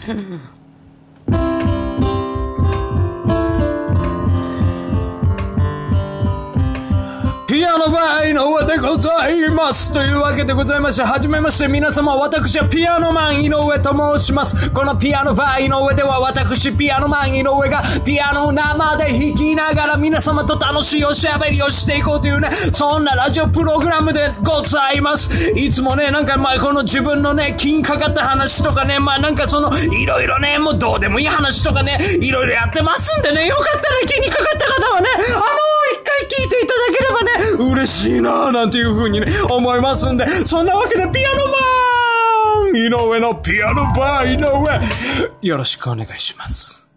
ピアノバーの上でございます。というわけでございまして、はじめまして皆様、私はピアノマン井上と申します。このピアノバー井上では私、ピアノマン井上がピアノを生で弾皆様と楽しいおしゃべりをしていこうというね、そんなラジオプログラムでございます。いつもね、なんかまあこの自分のね、気にかかった話とかね、まあなんかその、いろいろね、もうどうでもいい話とかね、いろいろやってますんでね、よかったら気にかかった方はね、あの一回聞いていただければね、嬉しいなぁなんていう風にね、思いますんで、そんなわけでピアノマン井上のピアノバー井上、よろしくお願いします。